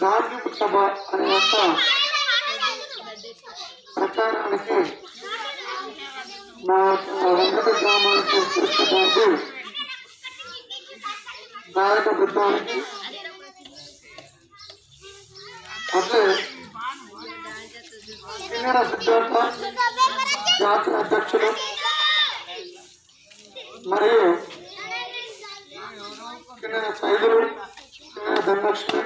గాంధీ సభ అనే యొక్క ప్రచారానికి మా వెంకట గ్రామానికి చూసుకోవడానికి నాయక బృందానికి అట్లే కిన్నెర సిద్ధార్థ జాతీయ అధ్యక్షులు మరియు కిన్నెర సైదులు కిన్నెర ధనలక్ష్మి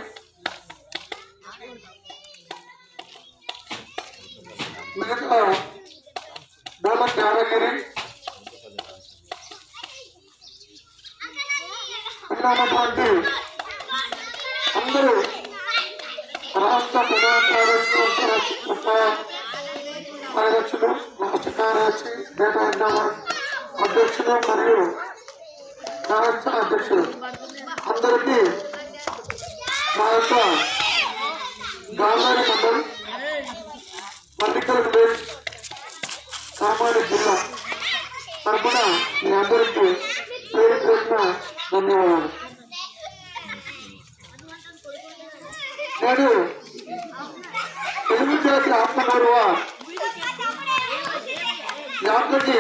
మిగతా డోల త్యాగగిరి ఉన్నటువంటి అందరూ రాష్ట్ర ప్రధాన కార్యదర్శి ఉప కార్యదర్శులు రాష్ట్ర కార్యదర్శి డేటా ఎండవర్ అధ్యక్షులు మరియు రాష్ట్ర అధ్యక్షులు అందరికీ మా యొక్క గాంధారి మండలం మల్లికల్ విలేజ్ కామారెడ్డి జిల్లా తరపున మీ అందరికీ పేరు పేరున ధన్యవాదాలు. నేడు తెలుగు జాతి ఆత్మగౌరవ యాత్రకి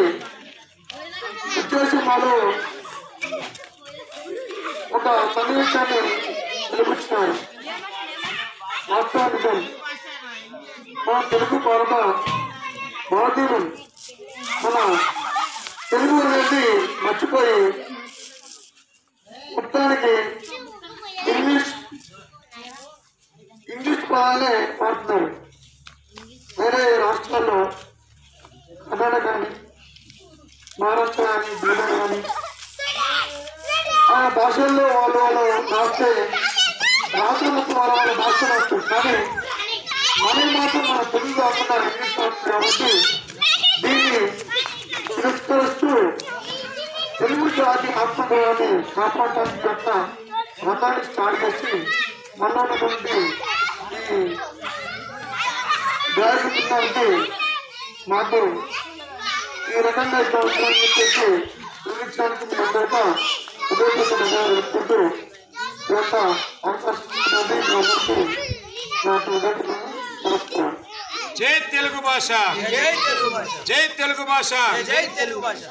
ఉద్దేశమాలు ఒక సన్నివేశాన్ని నిలిపించినారు వాస్తవానికి మా తెలుగు భారత భారతీయులు మన తెలుగు అనేది మర్చిపోయి మొత్తానికి ఇంగ్లీష్ ఇంగ్లీష్ పదాలే వాడుతున్నారు. వేరే రాష్ట్రాల్లో కర్ణాటక కానీ మహారాష్ట్ర కానీ బీహార్ కానీ ఆ భాషల్లో వాళ్ళు వాళ్ళు రాస్తే రాష్ట్రాలకు వాళ్ళ వాళ్ళ భాష కానీ మనకి మాత్రం మన తెలుగు కాకుండా ఇంగ్లీష్ కాబట్టి దీన్ని తిరస్కరిస్తూ తెలుగు జాతి ఆత్మగౌరవాన్ని కాపాడటానికి యొక్క మతాన్ని స్టార్ట్ చేసి మనలో ఉన్నటువంటి ఈ మాకు ఈ రకంగా ఇట్లా ఉంటుందని చెప్పేసి చూపించడానికి మీ అందరితో యొక్క అవకాశం జై తెలుగు భాష జై తెలుగు భాష జై తెలుగు భాష జై తెలుగు భాష